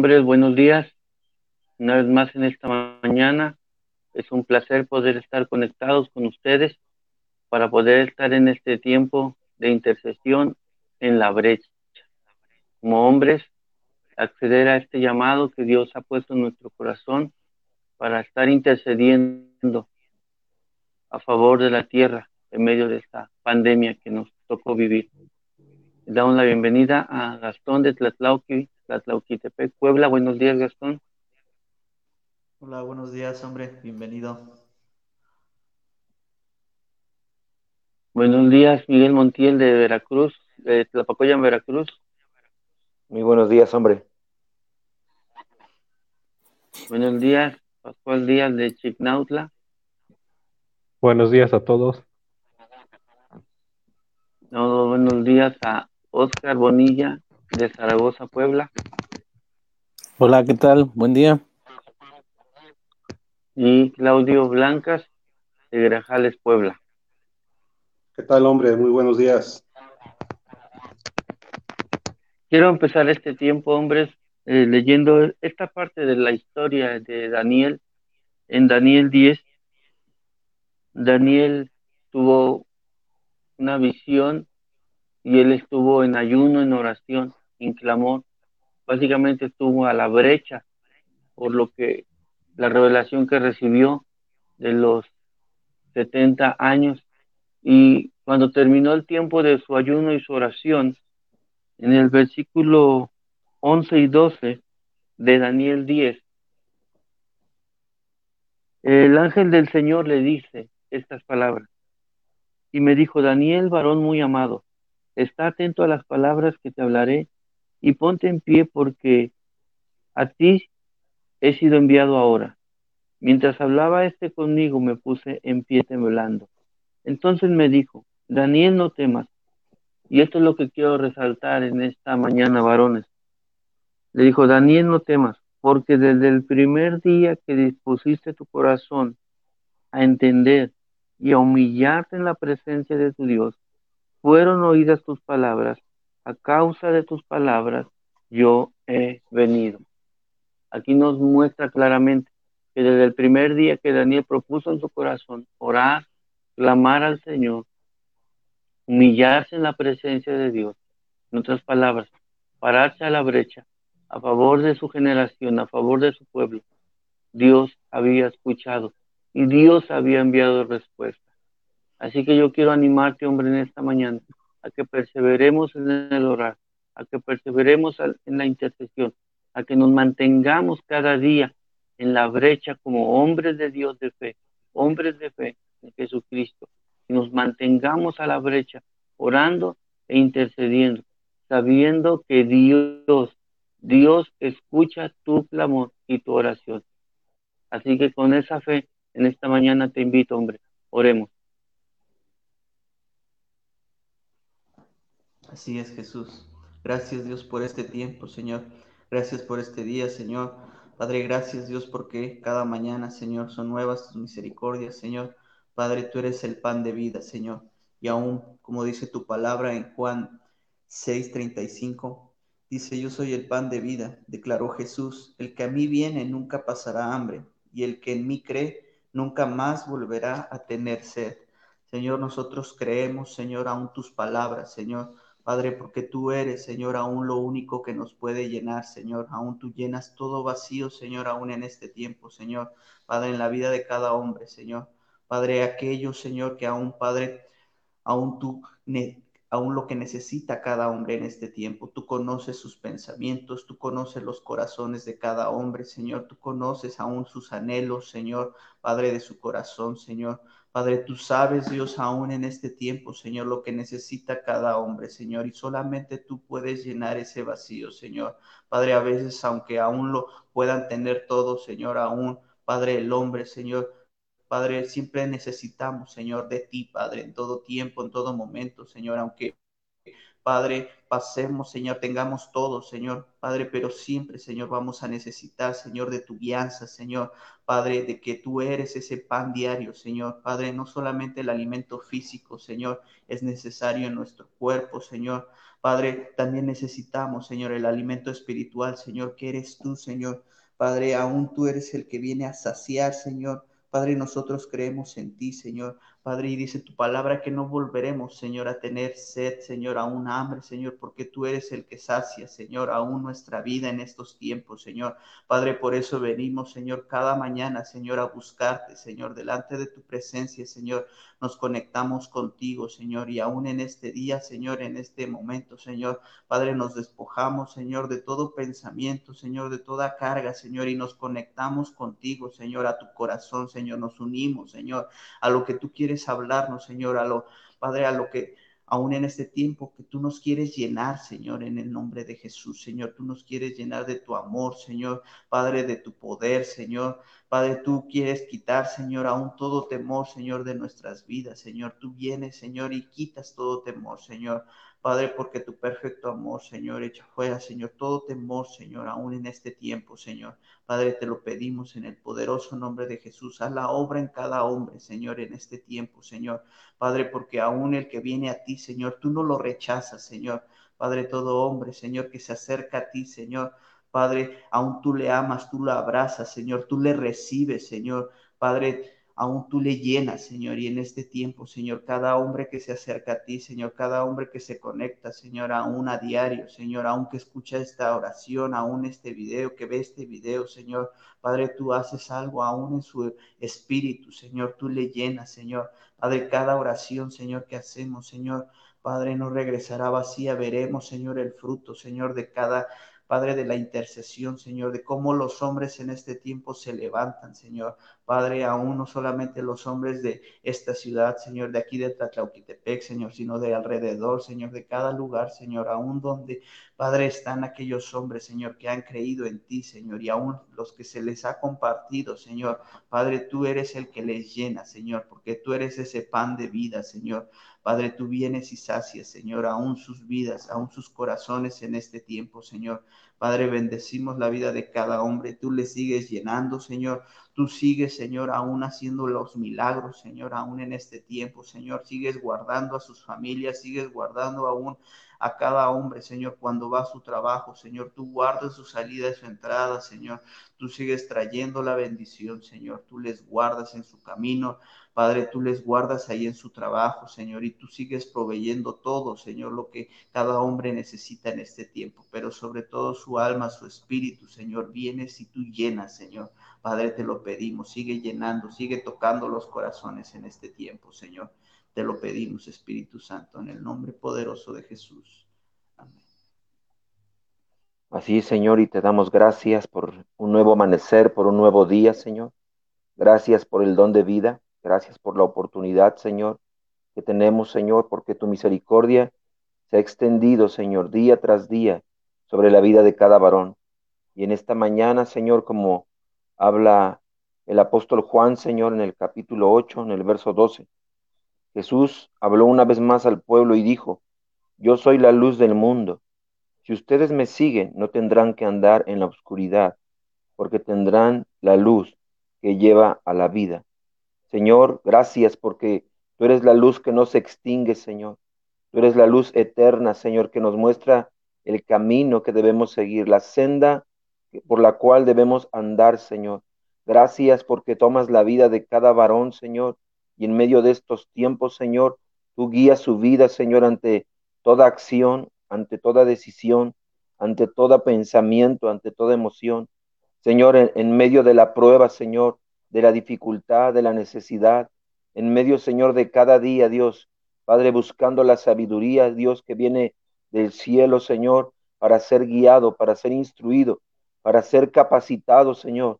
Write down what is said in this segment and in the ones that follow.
Hombres, buenos días. Una vez más en esta mañana es un placer poder estar conectados con ustedes para poder estar en este tiempo de intercesión en la brecha. Como hombres, acceder a este llamado que Dios ha puesto en nuestro corazón para estar intercediendo a favor de la tierra en medio de esta pandemia que nos tocó vivir. Damos la bienvenida a Gastón de Tlatlauqui, Tlatlauquitepec, Puebla. Buenos días, Gastón. Hola, buenos días, hombre. Bienvenido. Buenos días, Miguel Montiel de Veracruz, de Tlapacoya, en Veracruz. Muy buenos días, hombre. Buenos días, Pascual Díaz de Chignautla. Buenos días a todos. No, buenos días a Oscar Bonilla de Zaragoza, Puebla. Hola, ¿qué tal? Buen día. Y Claudio Blancas de Grajales, Puebla. ¿Qué tal, hombre? Muy buenos días. Quiero empezar este tiempo, hombres, eh, leyendo esta parte de la historia de Daniel. En Daniel 10, Daniel tuvo una visión y él estuvo en ayuno, en oración, en clamor. Básicamente estuvo a la brecha por lo que la revelación que recibió de los 70 años. Y cuando terminó el tiempo de su ayuno y su oración, en el versículo 11 y 12 de Daniel 10, el ángel del Señor le dice estas palabras. Y me dijo, Daniel, varón muy amado, está atento a las palabras que te hablaré y ponte en pie porque a ti he sido enviado ahora. Mientras hablaba este conmigo, me puse en pie temblando. Entonces me dijo, Daniel, no temas. Y esto es lo que quiero resaltar en esta mañana, varones. Le dijo, Daniel, no temas, porque desde el primer día que dispusiste tu corazón a entender y a humillarte en la presencia de tu Dios, fueron oídas tus palabras, a causa de tus palabras yo he venido. Aquí nos muestra claramente que desde el primer día que Daniel propuso en su corazón orar, clamar al Señor, humillarse en la presencia de Dios, en otras palabras, pararse a la brecha a favor de su generación, a favor de su pueblo, Dios había escuchado y Dios había enviado respuesta. Así que yo quiero animarte, hombre, en esta mañana, a que perseveremos en el orar, a que perseveremos en la intercesión, a que nos mantengamos cada día en la brecha como hombres de Dios de fe, hombres de fe en Jesucristo, y nos mantengamos a la brecha orando e intercediendo, sabiendo que Dios, Dios escucha tu clamor y tu oración. Así que con esa fe, en esta mañana te invito, hombre, oremos. Así es, Jesús. Gracias, Dios, por este tiempo, Señor. Gracias por este día, Señor. Padre, gracias, Dios, porque cada mañana, Señor, son nuevas tus misericordias, Señor. Padre, tú eres el pan de vida, Señor. Y aún, como dice tu palabra en Juan 6:35, dice, yo soy el pan de vida, declaró Jesús. El que a mí viene nunca pasará hambre, y el que en mí cree nunca más volverá a tener sed. Señor, nosotros creemos, Señor, aún tus palabras, Señor. Padre, porque tú eres, Señor, aún lo único que nos puede llenar, Señor. Aún tú llenas todo vacío, Señor, aún en este tiempo, Señor. Padre, en la vida de cada hombre, Señor. Padre, aquello, Señor, que aún, Padre, aún tú, aún lo que necesita cada hombre en este tiempo. Tú conoces sus pensamientos, tú conoces los corazones de cada hombre, Señor. Tú conoces aún sus anhelos, Señor, Padre de su corazón, Señor. Padre, tú sabes, Dios, aún en este tiempo, Señor, lo que necesita cada hombre, Señor, y solamente tú puedes llenar ese vacío, Señor. Padre, a veces, aunque aún lo puedan tener todo, Señor, aún, Padre, el hombre, Señor, Padre, siempre necesitamos, Señor, de ti, Padre, en todo tiempo, en todo momento, Señor, aunque Padre, pasemos, Señor, tengamos todo, Señor, Padre, pero siempre, Señor, vamos a necesitar, Señor, de tu guianza, Señor, Padre, de que tú eres ese pan diario, Señor, Padre, no solamente el alimento físico, Señor, es necesario en nuestro cuerpo, Señor, Padre, también necesitamos, Señor, el alimento espiritual, Señor, que eres tú, Señor, Padre, aún tú eres el que viene a saciar, Señor, Padre, nosotros creemos en ti, Señor. Padre, y dice tu palabra que no volveremos, Señor, a tener sed, Señor, a un hambre, Señor, porque tú eres el que sacia, Señor, aún nuestra vida en estos tiempos, Señor. Padre, por eso venimos, Señor, cada mañana, Señor, a buscarte, Señor, delante de tu presencia, Señor. Nos conectamos contigo, Señor, y aún en este día, Señor, en este momento, Señor, Padre, nos despojamos, Señor, de todo pensamiento, Señor, de toda carga, Señor, y nos conectamos contigo, Señor, a tu corazón, Señor, nos unimos, Señor, a lo que tú quieres hablarnos, Señor, a lo, Padre, a lo que aún en este tiempo que tú nos quieres llenar, Señor, en el nombre de Jesús, Señor, tú nos quieres llenar de tu amor, Señor, Padre, de tu poder, Señor, Padre, tú quieres quitar, Señor, aún todo temor, Señor, de nuestras vidas, Señor, tú vienes, Señor, y quitas todo temor, Señor, Padre, porque tu perfecto amor, Señor, echa fuera, Señor, todo temor, Señor, aún en este tiempo, Señor. Padre, te lo pedimos en el poderoso nombre de Jesús. Haz la obra en cada hombre, Señor, en este tiempo, Señor. Padre, porque aún el que viene a ti, Señor, tú no lo rechazas, Señor. Padre, todo hombre, Señor, que se acerca a ti, Señor. Padre, aún tú le amas, tú lo abrazas, Señor, tú le recibes, Señor. Padre, aún tú le llenas, Señor, y en este tiempo, Señor, cada hombre que se acerca a ti, Señor, cada hombre que se conecta, Señor, aún a diario, Señor, aún que escucha esta oración, aún este video, que ve este video, Señor, Padre, tú haces algo aún en su espíritu, Señor, tú le llenas, Señor, Padre, cada oración, Señor, que hacemos, Señor, Padre, no regresará vacía, veremos, Señor, el fruto, Señor, de cada Padre, de la intercesión, Señor, de cómo los hombres en este tiempo se levantan, Señor. Padre, aún no solamente los hombres de esta ciudad, Señor, de aquí de Tlatlauquitepec, Señor, sino de alrededor, Señor, de cada lugar, Señor, aún donde, Padre, están aquellos hombres, Señor, que han creído en ti, Señor, y aún los que se les ha compartido, Señor. Padre, tú eres el que les llena, Señor, porque tú eres ese pan de vida, Señor. Padre, tú vienes y sacias, Señor, aún sus vidas, aún sus corazones en este tiempo, Señor. Padre, bendecimos la vida de cada hombre. Tú le sigues llenando, Señor. Tú sigues, Señor, aún haciendo los milagros, Señor, aún en este tiempo, Señor. Sigues guardando a sus familias, sigues guardando aún a cada hombre, Señor, cuando va a su trabajo, Señor. Tú guardas su salida y su entrada, Señor. Tú sigues trayendo la bendición, Señor. Tú les guardas en su camino. Padre, tú les guardas ahí en su trabajo, Señor, y tú sigues proveyendo todo, Señor, lo que cada hombre necesita en este tiempo, pero sobre todo su alma, su espíritu, Señor, vienes y tú llenas, Señor. Padre, te lo pedimos, sigue llenando, sigue tocando los corazones en este tiempo, Señor. Te lo pedimos, Espíritu Santo, en el nombre poderoso de Jesús. Amén. Así, Señor, y te damos gracias por un nuevo amanecer, por un nuevo día, Señor. Gracias por el don de vida. Gracias por la oportunidad, Señor, que tenemos, Señor, porque tu misericordia se ha extendido, Señor, día tras día sobre la vida de cada varón. Y en esta mañana, Señor, como habla el apóstol Juan, Señor, en el capítulo 8, en el verso 12, Jesús habló una vez más al pueblo y dijo, yo soy la luz del mundo. Si ustedes me siguen, no tendrán que andar en la oscuridad, porque tendrán la luz que lleva a la vida. Señor, gracias porque tú eres la luz que no se extingue, Señor. Tú eres la luz eterna, Señor, que nos muestra el camino que debemos seguir, la senda por la cual debemos andar, Señor. Gracias porque tomas la vida de cada varón, Señor, y en medio de estos tiempos, Señor, tú guías su vida, Señor, ante toda acción, ante toda decisión, ante todo pensamiento, ante toda emoción. Señor, en, en medio de la prueba, Señor, de la dificultad, de la necesidad, en medio, Señor, de cada día, Dios, Padre, buscando la sabiduría, Dios, que viene del cielo, Señor, para ser guiado, para ser instruido, para ser capacitado, Señor,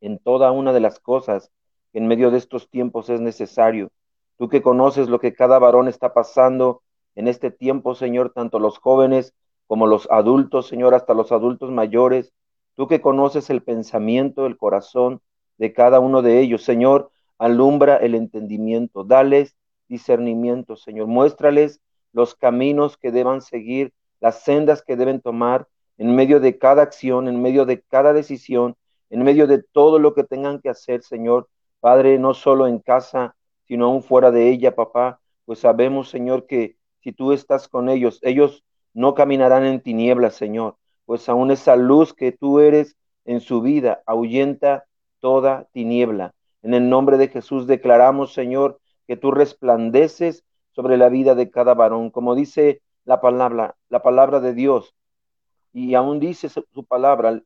en toda una de las cosas en medio de estos tiempos es necesario. Tú que conoces lo que cada varón está pasando en este tiempo, Señor, tanto los jóvenes como los adultos, Señor, hasta los adultos mayores. Tú que conoces el pensamiento, el corazón de cada uno de ellos. Señor, alumbra el entendimiento, dales discernimiento, Señor. Muéstrales los caminos que deban seguir, las sendas que deben tomar en medio de cada acción, en medio de cada decisión, en medio de todo lo que tengan que hacer, Señor. Padre, no solo en casa, sino aún fuera de ella, papá, pues sabemos, Señor, que si tú estás con ellos, ellos no caminarán en tinieblas, Señor, pues aún esa luz que tú eres en su vida ahuyenta toda tiniebla. En el nombre de Jesús declaramos, Señor, que tú resplandeces sobre la vida de cada varón, como dice la palabra, la palabra de Dios. Y aún dice su, su palabra,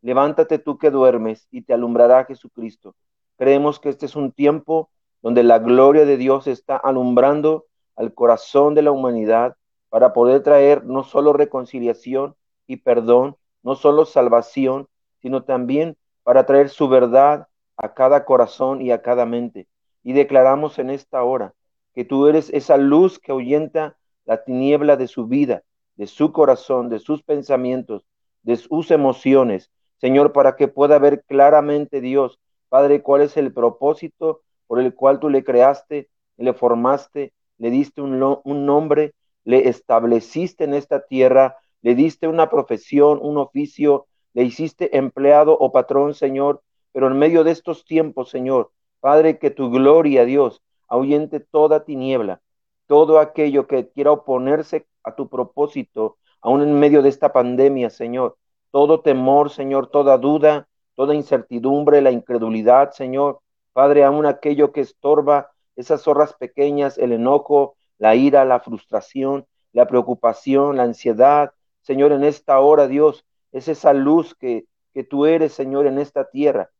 levántate tú que duermes y te alumbrará Jesucristo. Creemos que este es un tiempo donde la gloria de Dios está alumbrando al corazón de la humanidad para poder traer no solo reconciliación y perdón, no solo salvación, sino también para traer su verdad a cada corazón y a cada mente. Y declaramos en esta hora que tú eres esa luz que ahuyenta la tiniebla de su vida, de su corazón, de sus pensamientos, de sus emociones, Señor, para que pueda ver claramente Dios, Padre, cuál es el propósito por el cual tú le creaste, le formaste, le diste un, nombre, le estableciste en esta tierra, le diste una profesión, un oficio, le hiciste empleado o patrón, Señor, pero en medio de estos tiempos, Señor, Padre, que tu gloria, Dios, ahuyente toda tiniebla, todo aquello que quiera oponerse a tu propósito, aún en medio de esta pandemia, Señor, todo temor, Señor, toda duda, toda incertidumbre, la incredulidad, Señor, Padre, aún aquello que estorba esas zorras pequeñas, el enojo, la ira, la frustración, la preocupación, la ansiedad. Señor, en esta hora, Dios, es esa luz que, que tú eres, Señor, en esta tierra,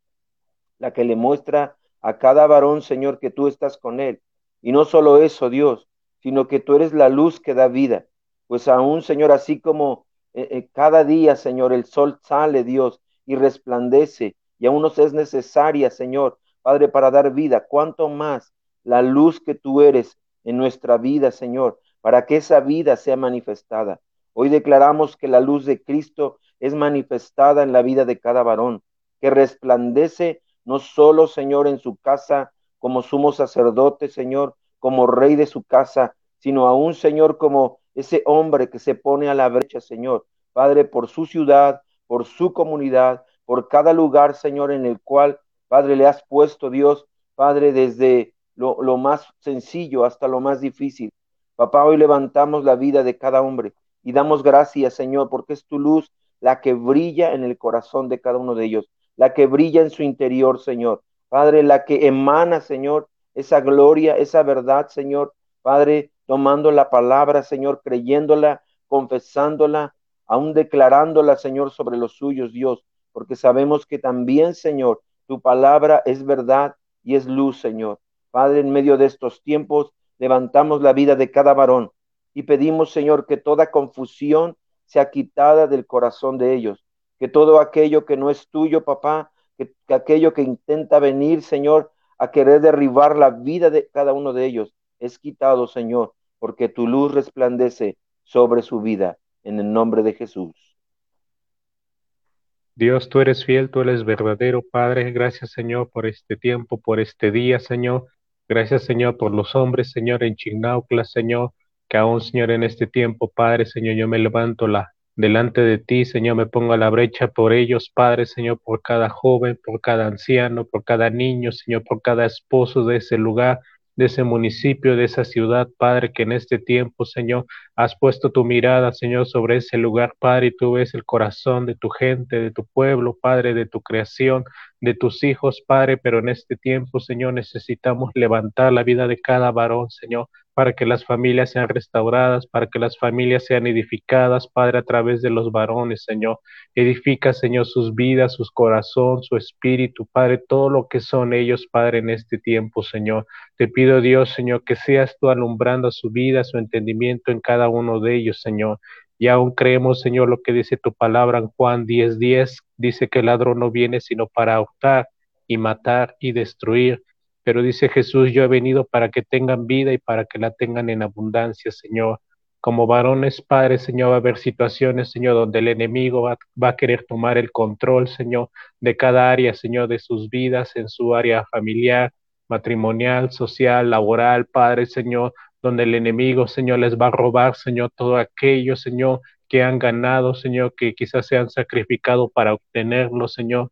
la que le muestra a cada varón, Señor, que tú estás con él. Y no solo eso, Dios, sino que tú eres la luz que da vida. Pues aún, Señor, así como eh, eh, cada día, Señor, el sol sale, Dios, y resplandece, y aún nos es necesaria, Señor, Padre, para dar vida, cuánto más la luz que tú eres en nuestra vida, Señor, para que esa vida sea manifestada. Hoy declaramos que la luz de Cristo es manifestada en la vida de cada varón, que resplandece no solo, Señor, en su casa como sumo sacerdote, Señor, como rey de su casa, sino aún, Señor, como ese hombre que se pone a la brecha, Señor, Padre, por su ciudad, por su comunidad, por cada lugar, Señor, en el cual Padre, le has puesto, Dios, Padre, desde lo, más sencillo hasta lo más difícil. Papá, hoy levantamos la vida de cada hombre y damos gracias, Señor, porque es tu luz la que brilla en el corazón de cada uno de ellos, la que brilla en su interior, Señor. Padre, la que emana, Señor, esa gloria, esa verdad, Señor. Padre, tomando la palabra, Señor, creyéndola, confesándola, aún declarándola, Señor, sobre los suyos, Dios, porque sabemos que también, Señor, tu palabra es verdad y es luz, Señor. Padre, en medio de estos tiempos, levantamos la vida de cada varón y pedimos, Señor, que toda confusión sea quitada del corazón de ellos, que todo aquello que no es tuyo, papá, que, aquello que intenta venir, Señor, a querer derribar la vida de cada uno de ellos, es quitado, Señor, porque tu luz resplandece sobre su vida, en el nombre de Jesús. Dios, tú eres fiel, tú eres verdadero, Padre. Gracias, Señor, por este tiempo, por este día, Señor. Gracias, Señor, por los hombres, Señor, en Chignaucla, Señor, que aún, Señor, en este tiempo, Padre, Señor, yo me levanto la, delante de ti, Señor, me pongo a la brecha por ellos, Padre, Señor, por cada joven, por cada anciano, por cada niño, Señor, por cada esposo de ese lugar, de ese municipio, de esa ciudad, Padre, que en este tiempo, Señor, has puesto tu mirada, Señor, sobre ese lugar, Padre, y tú ves el corazón de tu gente, de tu pueblo, Padre, de tu creación, de tus hijos, Padre, pero en este tiempo, Señor, necesitamos levantar la vida de cada varón, Señor, para que las familias sean restauradas, para que las familias sean edificadas, Padre, a través de los varones, Señor. Edifica, Señor, sus vidas, su corazón, su espíritu, Padre, todo lo que son ellos, Padre, en este tiempo, Señor. Te pido, Dios, Señor, que seas tú alumbrando su vida, su entendimiento en cada uno de ellos, Señor. Y aún creemos, Señor, lo que dice tu palabra en Juan 10:10, 10, dice que el ladrón no viene sino para optar y matar y destruir. Pero dice Jesús, yo he venido para que tengan vida y para que la tengan en abundancia, Señor. Como varones padres, Señor, va a haber situaciones, Señor, donde el enemigo va, va, a querer tomar el control, Señor, de cada área, Señor, de sus vidas, en su área familiar, matrimonial, social, laboral, Padre, Señor, donde el enemigo, Señor, les va a robar, Señor, todo aquello, Señor, que han ganado, Señor, que quizás se han sacrificado para obtenerlo, Señor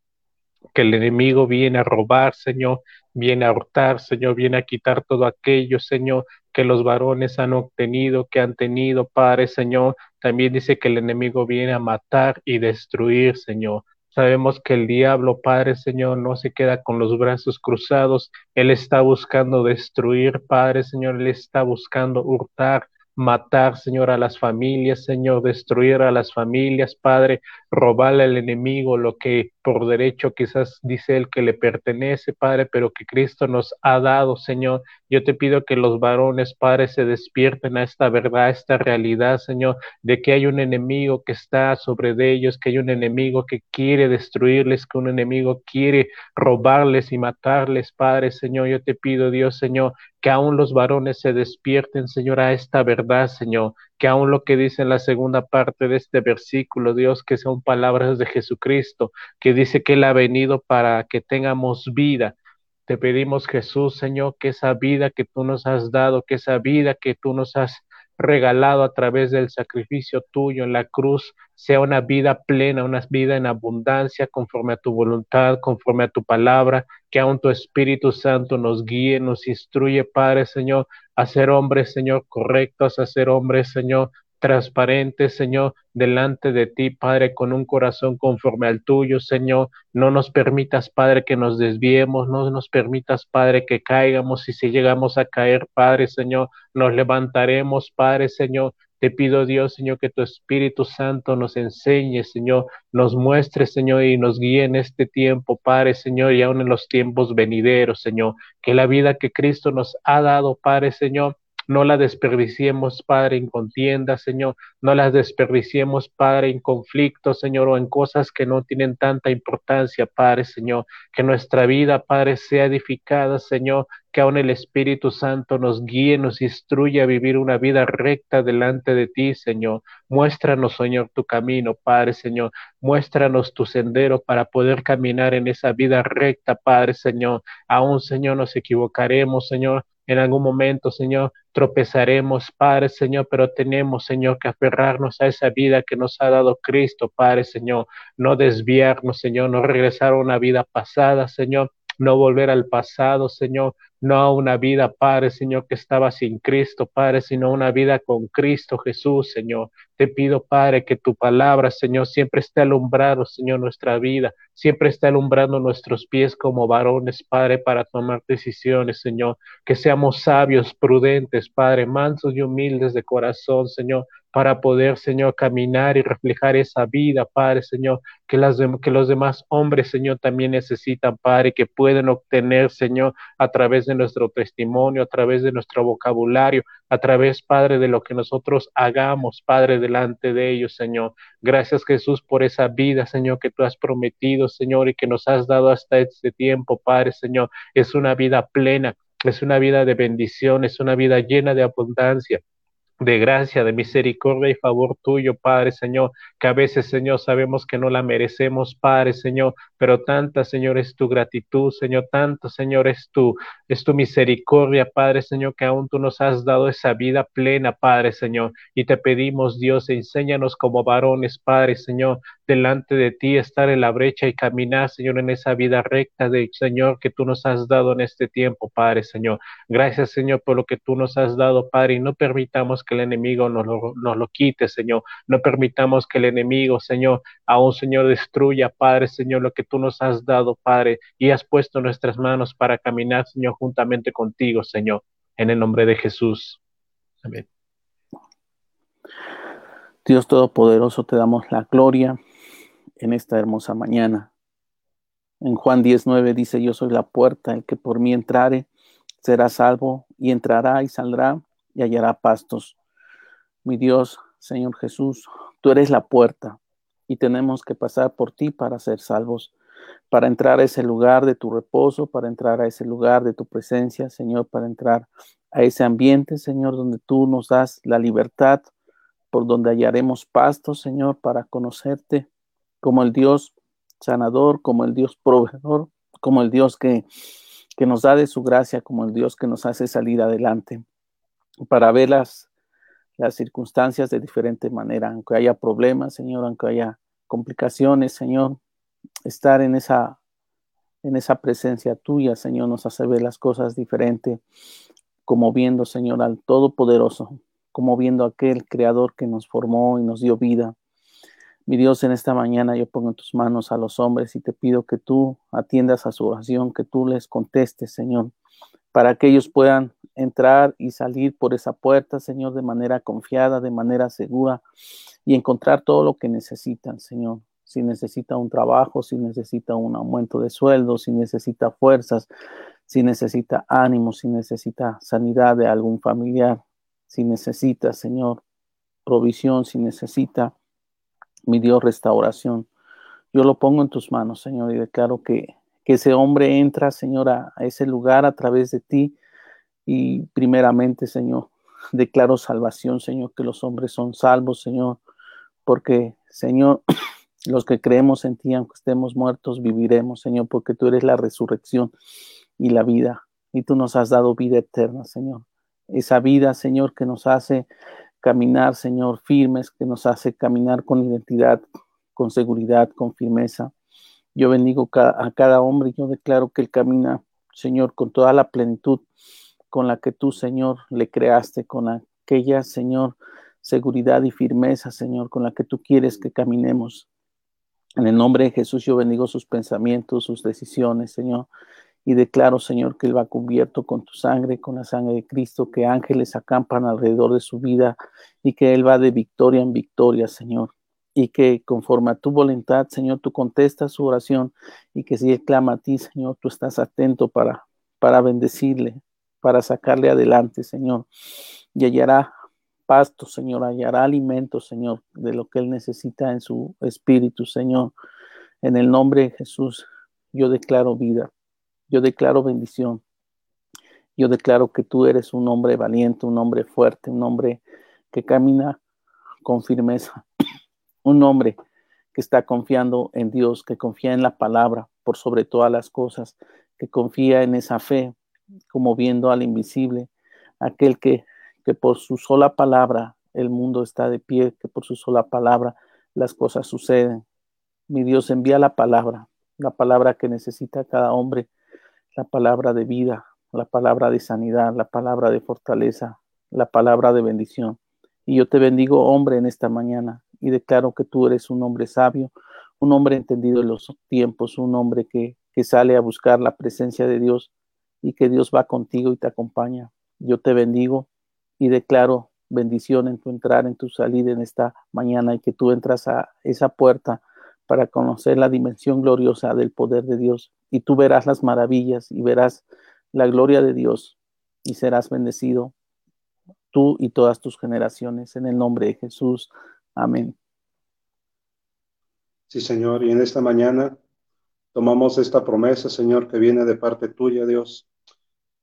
que el enemigo viene a robar, Señor, viene a hurtar, Señor, viene a quitar todo aquello, Señor, que los varones han obtenido, que han tenido, Padre, Señor. También dice que el enemigo viene a matar y destruir, Señor. Sabemos que el diablo, Padre Señor, no se queda con los brazos cruzados. Él está buscando destruir, Padre Señor. Él está buscando hurtar, matar, Señor, a las familias, Señor, destruir a las familias, Padre, robarle al enemigo lo que por derecho quizás dice él que le pertenece, Padre, pero que Cristo nos ha dado, Señor. Yo te pido que los varones, Padre, se despierten a esta verdad, a esta realidad, Señor, de que hay un enemigo que está sobre de ellos, que hay un enemigo que quiere destruirles, que un enemigo quiere robarles y matarles, Padre, Señor. Yo te pido, Dios, Señor, que aún los varones se despierten, Señor, a esta verdad, Señor, que aún lo que dice en la segunda parte de este versículo, Dios, que son palabras de Jesucristo, que dice que Él ha venido para que tengamos vida. Te pedimos, Jesús, Señor, que esa vida que tú nos has dado, que esa vida que tú nos has regalado a través del sacrificio tuyo en la cruz sea una vida plena, una vida en abundancia, conforme a tu voluntad, conforme a tu palabra, que aún tu Espíritu Santo nos guíe, nos instruye, Padre Señor, a ser hombres, Señor, correctos, a ser hombres, Señor, transparente, Señor, delante de ti, Padre, con un corazón conforme al tuyo, Señor. No nos permitas, Padre, que nos desviemos, no nos permitas, Padre, que caigamos y si llegamos a caer, Padre, Señor, nos levantaremos, Padre, Señor. Te pido, Dios, Señor, que tu Espíritu Santo nos enseñe, Señor, nos muestre, Señor, y nos guíe en este tiempo, Padre, Señor, y aún en los tiempos venideros, Señor. Que la vida que Cristo nos ha dado, Padre, Señor, no la desperdiciemos, Padre, en contienda, Señor, no las desperdiciemos, Padre, en conflictos, Señor, o en cosas que no tienen tanta importancia, Padre, Señor, que nuestra vida, Padre, sea edificada, Señor, que aún el Espíritu Santo nos guíe, nos instruya a vivir una vida recta delante de ti, Señor. Muéstranos, Señor, tu camino, Padre, Señor. Muéstranos tu sendero para poder caminar en esa vida recta, Padre, Señor. Aún, Señor, nos equivocaremos, Señor, en algún momento, Señor, tropezaremos, Padre, Señor, pero tenemos, Señor, que aferrarnos a esa vida que nos ha dado Cristo, Padre, Señor. No desviarnos, Señor, no regresar a una vida pasada, Señor, no volver al pasado, Señor, no a una vida, Padre, Señor, que estaba sin Cristo, Padre, sino una vida con Cristo Jesús, Señor. Te pido, Padre, que tu palabra, Señor, siempre esté alumbrado, Señor, nuestra vida, siempre esté alumbrando nuestros pies como varones, Padre, para tomar decisiones, Señor. Que seamos sabios, prudentes, Padre, mansos y humildes de corazón, Señor, para poder, Señor, caminar y reflejar esa vida, Padre, Señor, que, los demás hombres, Señor, también necesitan, Padre, que pueden obtener, Señor, a través de nuestro testimonio, a través de nuestro vocabulario, a través, Padre, de lo que nosotros hagamos, Padre, delante de ellos, Señor. Gracias, Jesús, por esa vida, Señor, que tú has prometido, Señor, y que nos has dado hasta este tiempo, Padre, Señor. Es una vida plena, es una vida de bendición, es una vida llena de abundancia de gracia, de misericordia y favor tuyo, Padre Señor, que a veces, Señor, sabemos que no la merecemos, Padre Señor, pero tanta, Señor, es tu gratitud, Señor, tanto, Señor, es tu, es tu misericordia, Padre Señor, que aún tú nos has dado esa vida plena, Padre Señor, y te pedimos, Dios, enséñanos como varones, Padre Señor, delante de ti, estar en la brecha y caminar, Señor, en esa vida recta de Señor que tú nos has dado en este tiempo, Padre Señor. Gracias, Señor, por lo que tú nos has dado, Padre, y no permitamos que el enemigo nos lo, nos lo quite, Señor. No permitamos que el enemigo, Señor, aún, Señor, destruya, Padre, Señor, lo que tú nos has dado, Padre, y has puesto nuestras manos para caminar, Señor, juntamente contigo, Señor, en el nombre de Jesús. Amén. Dios Todopoderoso, te damos la gloria en esta hermosa mañana. En Juan 19 dice, yo soy la puerta, el que por mí entrare será salvo y entrará y saldrá y hallará pastos. Mi Dios, Señor Jesús, tú eres la puerta y tenemos que pasar por ti para ser salvos, para entrar a ese lugar de tu reposo, para entrar a ese lugar de tu presencia, Señor, para entrar a ese ambiente, Señor, donde tú nos das la libertad, por donde hallaremos pastos, Señor, para conocerte, como el Dios sanador, como el Dios proveedor, como el Dios que, que nos da de su gracia, como el Dios que nos hace salir adelante. para ver las, las circunstancias de diferente manera, aunque haya problemas, Señor, aunque haya complicaciones, Señor, estar en esa, en esa presencia tuya, Señor, nos hace ver las cosas diferente, como viendo, Señor, al Todopoderoso, como viendo aquel Creador que nos formó y nos dio vida. Mi Dios, en esta mañana yo pongo en tus manos a los hombres y te pido que tú atiendas a su oración, que tú les contestes, Señor, para que ellos puedan entrar y salir por esa puerta, Señor, de manera confiada, de manera segura y encontrar todo lo que necesitan, Señor. Si necesita un trabajo, si necesita un aumento de sueldo, si necesita fuerzas, si necesita ánimo, si necesita sanidad de algún familiar, si necesita, Señor, provisión, si necesita, mi Dios, restauración. Yo lo pongo en tus manos, Señor, y declaro que, que ese hombre entra, Señor, a, a ese lugar a través de ti. Y primeramente, Señor, declaro salvación, Señor, que los hombres son salvos, Señor, porque, Señor, los que creemos en ti, aunque estemos muertos, viviremos, Señor, porque tú eres la resurrección y la vida. Y tú nos has dado vida eterna, Señor. Esa vida, Señor, que nos hace caminar, Señor, firmes, que nos hace caminar con identidad, con seguridad, con firmeza. Yo bendigo a cada hombre y yo declaro que él camina, Señor, con toda la plenitud con la que tú, Señor, le creaste, con aquella, Señor, seguridad y firmeza, Señor, con la que tú quieres que caminemos. En el nombre de Jesús yo bendigo sus pensamientos, sus decisiones, Señor y declaro, Señor, que Él va cubierto con tu sangre, con la sangre de Cristo, que ángeles acampan alrededor de su vida y que Él va de victoria en victoria, Señor. Y que conforme a tu voluntad, Señor, tú contestas su oración y que si Él clama a ti, Señor, tú estás atento para, para bendecirle, para sacarle adelante, Señor. Y hallará pasto, Señor, hallará alimento, Señor, de lo que Él necesita en su espíritu, Señor. En el nombre de Jesús, yo declaro vida. Yo declaro bendición. Yo declaro que tú eres un hombre valiente, un hombre fuerte, un hombre que camina con firmeza, un hombre que está confiando en Dios, que confía en la palabra por sobre todas las cosas, que confía en esa fe, como viendo al invisible, aquel que, que por su sola palabra el mundo está de pie, que por su sola palabra las cosas suceden. Mi Dios envía la palabra, la palabra que necesita cada hombre la palabra de vida, la palabra de sanidad, la palabra de fortaleza, la palabra de bendición. Y yo te bendigo, hombre, en esta mañana y declaro que tú eres un hombre sabio, un hombre entendido en los tiempos, un hombre que, que sale a buscar la presencia de Dios y que Dios va contigo y te acompaña. Yo te bendigo y declaro bendición en tu entrar, en tu salida en esta mañana y que tú entras a esa puerta para conocer la dimensión gloriosa del poder de Dios y tú verás las maravillas y verás la gloria de Dios y serás bendecido tú y todas tus generaciones en el nombre de Jesús. Amén. Sí, Señor, y en esta mañana tomamos esta promesa, Señor, que viene de parte tuya, Dios,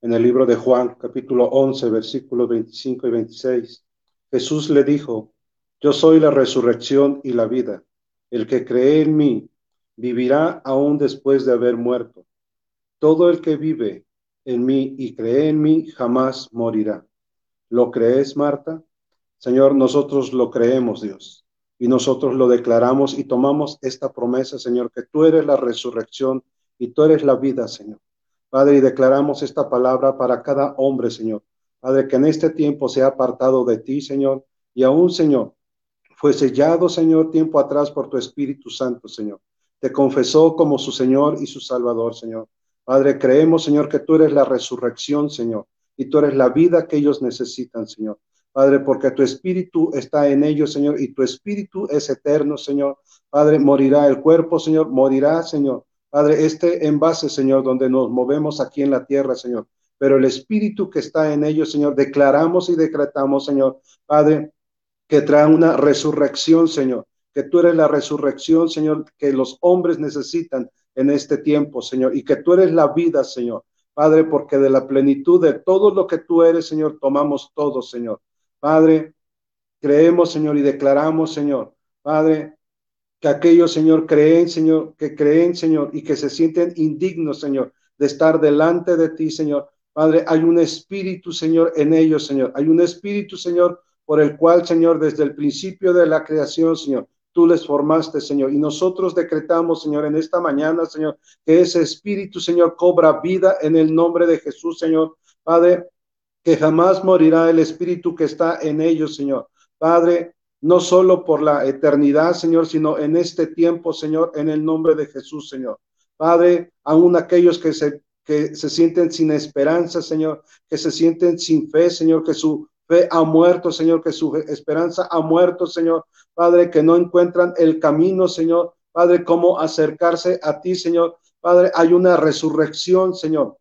en el libro de Juan, capítulo 11, versículos 25 y 26. Jesús le dijo, yo soy la resurrección y la vida. El que cree en mí vivirá aún después de haber muerto. Todo el que vive en mí y cree en mí jamás morirá. ¿Lo crees, Marta? Señor, nosotros lo creemos, Dios, y nosotros lo declaramos y tomamos esta promesa, Señor, que tú eres la resurrección y tú eres la vida, Señor. Padre, y declaramos esta palabra para cada hombre, Señor. Padre, que en este tiempo se ha apartado de ti, Señor, y aún, Señor, fue sellado, Señor, tiempo atrás por tu Espíritu Santo, Señor. Te confesó como su Señor y su Salvador, Señor. Padre, creemos, Señor, que tú eres la resurrección, Señor, y tú eres la vida que ellos necesitan, Señor. Padre, porque tu espíritu está en ellos, Señor, y tu espíritu es eterno, Señor. Padre, morirá el cuerpo, Señor, morirá, Señor. Padre, este envase, Señor, donde nos movemos aquí en la tierra, Señor. Pero el espíritu que está en ellos, Señor, declaramos y decretamos, Señor, Padre, que trae una resurrección, Señor, que tú eres la resurrección, Señor, que los hombres necesitan en este tiempo, Señor, y que tú eres la vida, Señor. Padre, porque de la plenitud de todo lo que tú eres, Señor, tomamos todo, Señor. Padre, creemos, Señor, y declaramos, Señor, Padre, que aquellos, Señor, creen, Señor, que creen, Señor, y que se sienten indignos, Señor, de estar delante de ti, Señor. Padre, hay un espíritu, Señor, en ellos, Señor. Hay un espíritu, Señor, por el cual, Señor, desde el principio de la creación, Señor, tú les formaste, Señor. Y nosotros decretamos, Señor, en esta mañana, Señor, que ese espíritu, Señor, cobra vida en el nombre de Jesús, Señor. Padre, que jamás morirá el espíritu que está en ellos, Señor. Padre, no solo por la eternidad, Señor, sino en este tiempo, Señor, en el nombre de Jesús, Señor. Padre, aún aquellos que se, que se sienten sin esperanza, Señor, que se sienten sin fe, Señor, que su fe ha muerto, Señor, que su esperanza ha muerto, Señor. Padre, que no encuentran el camino, Señor. Padre, cómo acercarse a ti, Señor. Padre, hay una resurrección, Señor,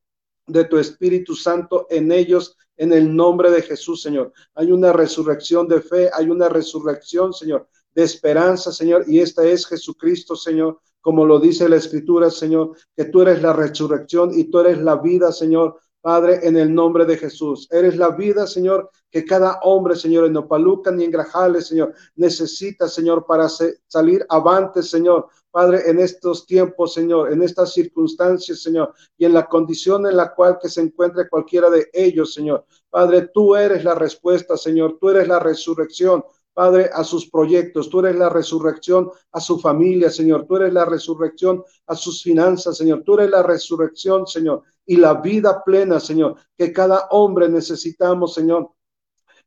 de tu Espíritu Santo en ellos en el nombre de Jesús, Señor. Hay una resurrección de fe, hay una resurrección, Señor, de esperanza, Señor, y esta es Jesucristo, Señor, como lo dice la Escritura, Señor, que tú eres la resurrección y tú eres la vida, Señor. Padre, en el nombre de Jesús. Eres la vida, Señor, que cada hombre, Señor, en Opaluca ni en Grajales, Señor, necesita, Señor, para salir avante, Señor. Padre, en estos tiempos, Señor, en estas circunstancias, Señor, y en la condición en la cual que se encuentre cualquiera de ellos, Señor. Padre, tú eres la respuesta, Señor, tú eres la resurrección, Padre, a sus proyectos. Tú eres la resurrección a su familia, Señor. Tú eres la resurrección a sus finanzas, Señor. Tú eres la resurrección, Señor. Y la vida plena, Señor, que cada hombre necesitamos, Señor,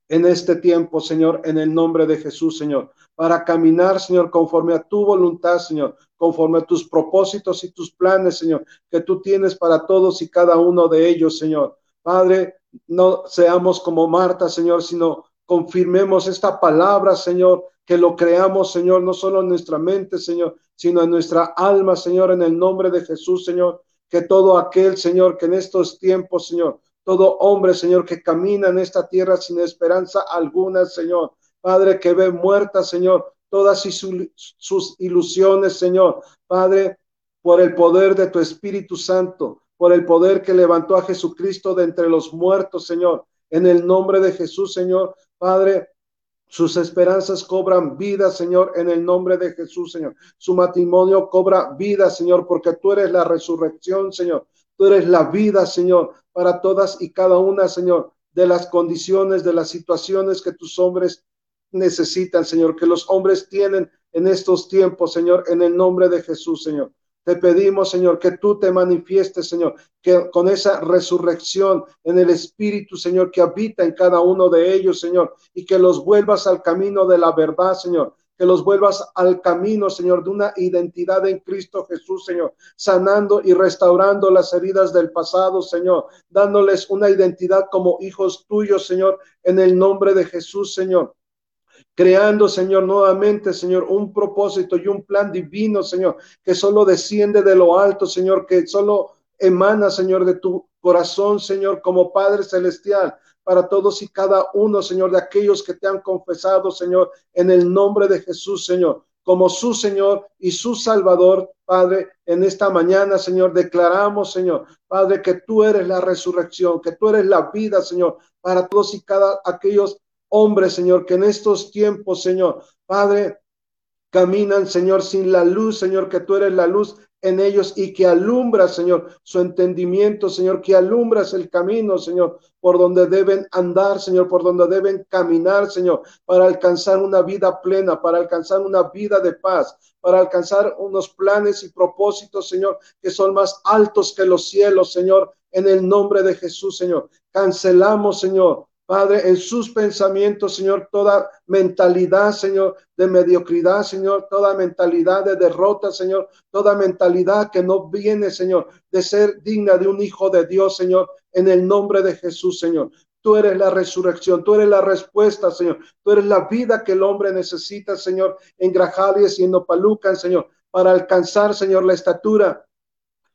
en este tiempo, Señor, en el nombre de Jesús, Señor, para caminar, Señor, conforme a tu voluntad, Señor, conforme a tus propósitos y tus planes, Señor, que tú tienes para todos y cada uno de ellos, Señor. Padre, no seamos como Marta, Señor, sino confirmemos esta palabra, Señor, que lo creamos, Señor, no solo en nuestra mente, Señor, sino en nuestra alma, Señor, en el nombre de Jesús, Señor, que todo aquel, Señor, que en estos tiempos, Señor, todo hombre, Señor, que camina en esta tierra sin esperanza alguna, Señor, Padre, que ve muerta, Señor, todas sus ilusiones, Señor, Padre, por el poder de tu Espíritu Santo, por el poder que levantó a Jesucristo de entre los muertos, Señor, en el nombre de Jesús, Señor, Padre, sus esperanzas cobran vida, Señor, en el nombre de Jesús, Señor. Su matrimonio cobra vida, Señor, porque tú eres la resurrección, Señor. Tú eres la vida, Señor, para todas y cada una, Señor, de las condiciones, de las situaciones que tus hombres necesitan, Señor, que los hombres tienen en estos tiempos, Señor, en el nombre de Jesús, Señor. Te pedimos, Señor, que tú te manifiestes, Señor, que con esa resurrección en el Espíritu, Señor, que habita en cada uno de ellos, Señor, y que los vuelvas al camino de la verdad, Señor, que los vuelvas al camino, Señor, de una identidad en Cristo Jesús, Señor, sanando y restaurando las heridas del pasado, Señor, dándoles una identidad como hijos tuyos, Señor, en el nombre de Jesús, Señor creando, Señor, nuevamente, Señor, un propósito y un plan divino, Señor, que solo desciende de lo alto, Señor, que solo emana, Señor, de tu corazón, Señor, como Padre Celestial, para todos y cada uno, Señor, de aquellos que te han confesado, Señor, en el nombre de Jesús, Señor, como su Señor y su Salvador, Padre, en esta mañana, Señor, declaramos, Señor, Padre, que tú eres la resurrección, que tú eres la vida, Señor, para todos y cada aquellos hombres, Señor, que en estos tiempos, Señor, Padre, caminan, Señor, sin la luz, Señor, que tú eres la luz en ellos y que alumbras, Señor, su entendimiento, Señor, que alumbras el camino, Señor, por donde deben andar, Señor, por donde deben caminar, Señor, para alcanzar una vida plena, para alcanzar una vida de paz, para alcanzar unos planes y propósitos, Señor, que son más altos que los cielos, Señor, en el nombre de Jesús, Señor. Cancelamos, Señor, Padre, en sus pensamientos, Señor, toda mentalidad, Señor, de mediocridad, Señor, toda mentalidad de derrota, Señor, toda mentalidad que no viene, Señor, de ser digna de un hijo de Dios, Señor, en el nombre de Jesús, Señor. Tú eres la resurrección, tú eres la respuesta, Señor. Tú eres la vida que el hombre necesita, Señor, en Grajales y en Opalucan, Señor, para alcanzar, Señor, la estatura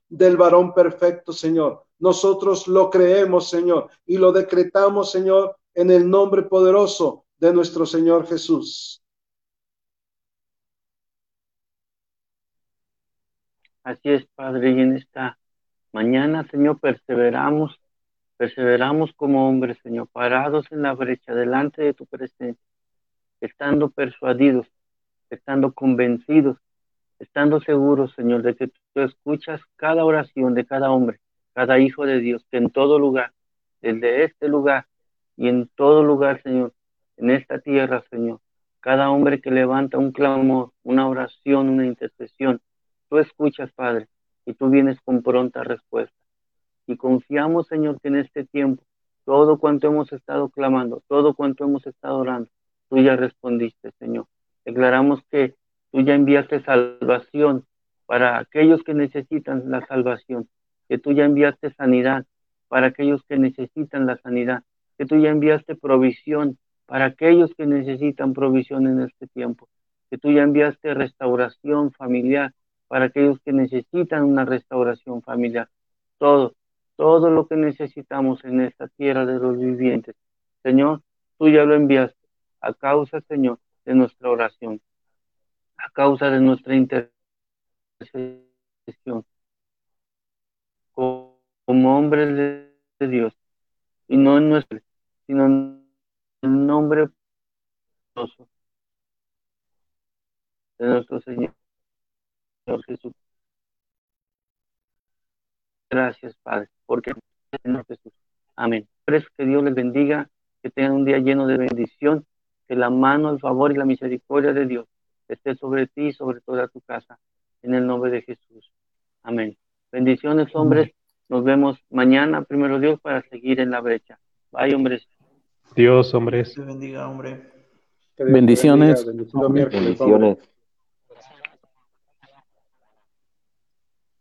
del varón perfecto, Señor. Nosotros lo creemos, Señor, y lo decretamos, Señor, en el nombre poderoso de nuestro Señor Jesús. Así es, Padre, y en esta mañana, Señor, perseveramos, perseveramos como hombres, Señor, parados en la brecha delante de tu presencia, estando persuadidos, estando convencidos, estando seguros, Señor, de que tú escuchas cada oración de cada hombre cada hijo de Dios, que en todo lugar desde este lugar y en todo lugar, Señor, en esta tierra, Señor. Cada hombre que levanta un clamor, una oración, una intercesión, tú escuchas, Padre, y tú vienes con pronta respuesta. Y confiamos, Señor, que en este tiempo, todo cuanto hemos estado clamando, todo cuanto hemos estado orando, tú ya respondiste, Señor. Declaramos que tú ya enviaste salvación para aquellos que necesitan la salvación, que tú ya enviaste sanidad para aquellos que necesitan la sanidad, que tú ya enviaste provisión para aquellos que necesitan provisión en este tiempo, que tú ya enviaste restauración familiar para aquellos que necesitan una restauración familiar. Todo, todo lo que necesitamos en esta tierra de los vivientes. Señor, tú ya lo enviaste a causa, Señor, de nuestra oración, a causa de nuestra intercesión como hombres de Dios y no en nuestro, sino en el nombre de nuestro Señor Jesús. Gracias, Padre, porque Señor Jesús. Amén. Que Dios les bendiga, que tengan un día lleno de bendición, que la mano, el favor y la misericordia de Dios esté sobre ti y sobre toda tu casa, en el nombre de Jesús. Amén. Bendiciones, hombres. Nos vemos mañana, primero Dios, para seguir en la brecha. Bye, hombres. Dios, hombres. Te bendiga, hombre. Bendiciones. Bendiciones.